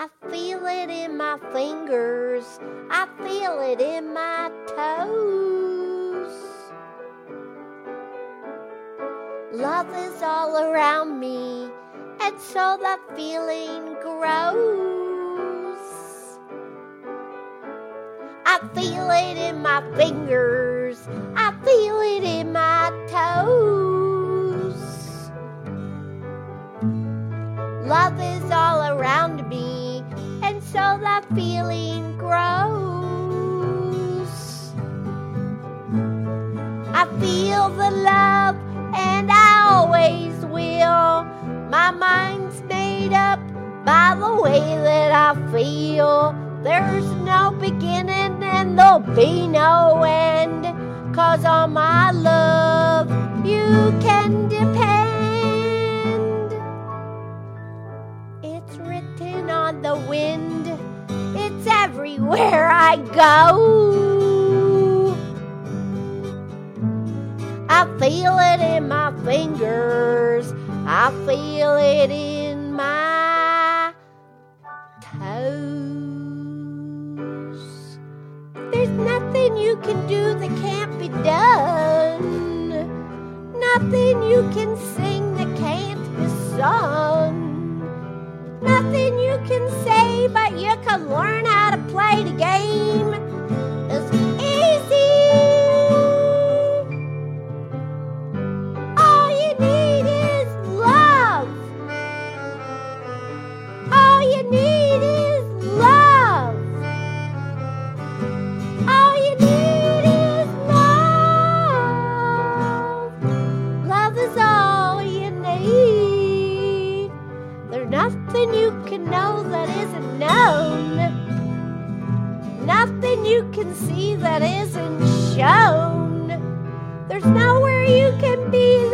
I feel it in my fingers. I feel it in my toes. Love is all around me, and so the feeling grows. I feel it in my fingers. I feel it in my toes. Love is so the feeling grows. I feel the love, and I always will. My mind's made up by the way that I feel. There's no beginning and there'll be no end. Cause on my love the wind, it's everywhere I go. I feel it in my fingers, I feel it in my toes. There's nothing you can do that can't be done. Nothing you can sing that can't be sung. Can say, but you can learn how to play the game. Nothing you can know that isn't known. Nothing you can see that isn't shown. There's nowhere you can be